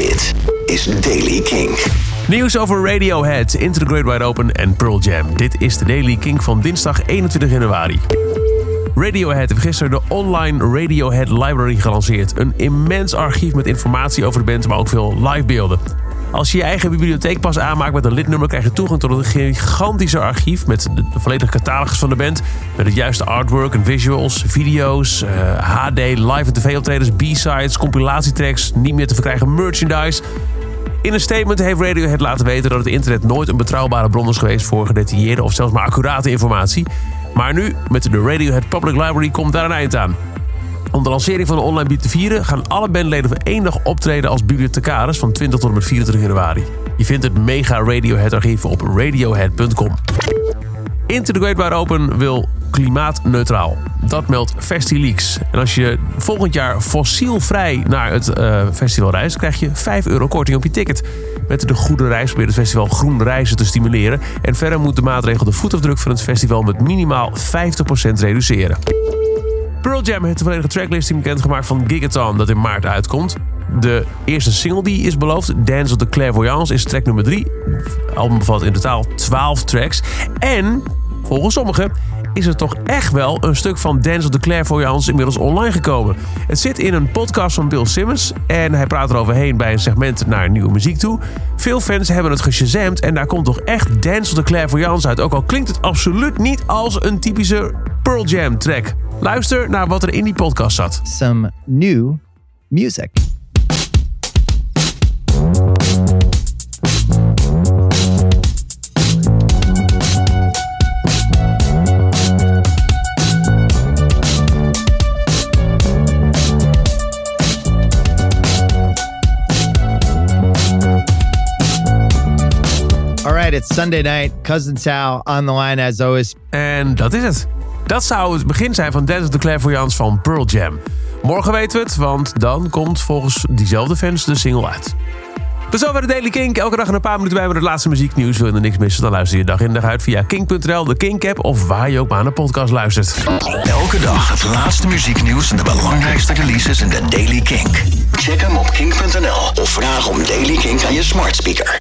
Dit is Daily King. Nieuws over Radiohead, Into the Great Wide Open en Pearl Jam. Dit is de Daily King van dinsdag 21 januari. Radiohead heeft gisteren de online Radiohead Library gelanceerd. Een immens archief met informatie over de band, maar ook veel livebeelden. Als je je eigen bibliotheek pas aanmaakt met een lidnummer, krijg je toegang tot een gigantische archief met de volledige catalogus van de band. Met het juiste artwork en visuals, video's, HD, eh, live en tv-optredens, B-sides, compilatietracks, niet meer te verkrijgen merchandise. In een statement heeft Radiohead laten weten dat het internet nooit een betrouwbare bron is geweest voor gedetailleerde of zelfs maar accurate informatie. Maar nu, met de Radiohead Public Library, komt daar een eind aan. Om de lancering van de online bied te vieren gaan alle bandleden voor één dag optreden als bibliothecaris van 20 tot en met 24 januari. Je vindt het mega Radiohead archief op radiohead.com. Into the Great Wide Open wil klimaatneutraal. Dat meldt FestiLeaks. En als je volgend jaar fossielvrij naar het uh, festival reist, krijg je 5 euro korting op je ticket. Met de Goede Reis probeert het festival groen reizen te stimuleren. En verder moet de maatregel de voetafdruk van het festival met minimaal 50% reduceren. Pearl Jam heeft de volledige tracklisting bekendgemaakt van Gigaton dat in maart uitkomt. De eerste single die is beloofd, Dance of the Clairvoyance, is track nummer 3. Het album bevat in totaal 12 tracks. En volgens sommigen is er toch echt wel een stuk van Dance of the Clairvoyance inmiddels online gekomen. Het zit in een podcast van Bill Simmons en hij praat eroverheen bij een segment naar nieuwe muziek toe. Veel fans hebben het geshazamd en daar komt toch echt Dance of the Clairvoyance uit. Ook al klinkt het absoluut niet als een typische Pearl Jam track. Luister naar wat er in die podcast zat. Some new music. All right, it's Sunday night. Cousin Sal on the line as always. En dat is het. Dat zou het begin zijn van Dance of the Clairvoyance van Pearl Jam. Morgen weten we het, want dan komt volgens diezelfde fans de single uit. Tot zover de Daily Kink. Elke dag een paar minuten bij met het laatste muzieknieuws. Wil je er niks missen, dan luister je dag in dag uit via kink.nl, de Kink-app... of waar je ook maar aan een podcast luistert. Elke dag het laatste muzieknieuws en de belangrijkste releases in de Daily Kink. Check hem op kink.nl of vraag om Daily Kink aan je smart speaker.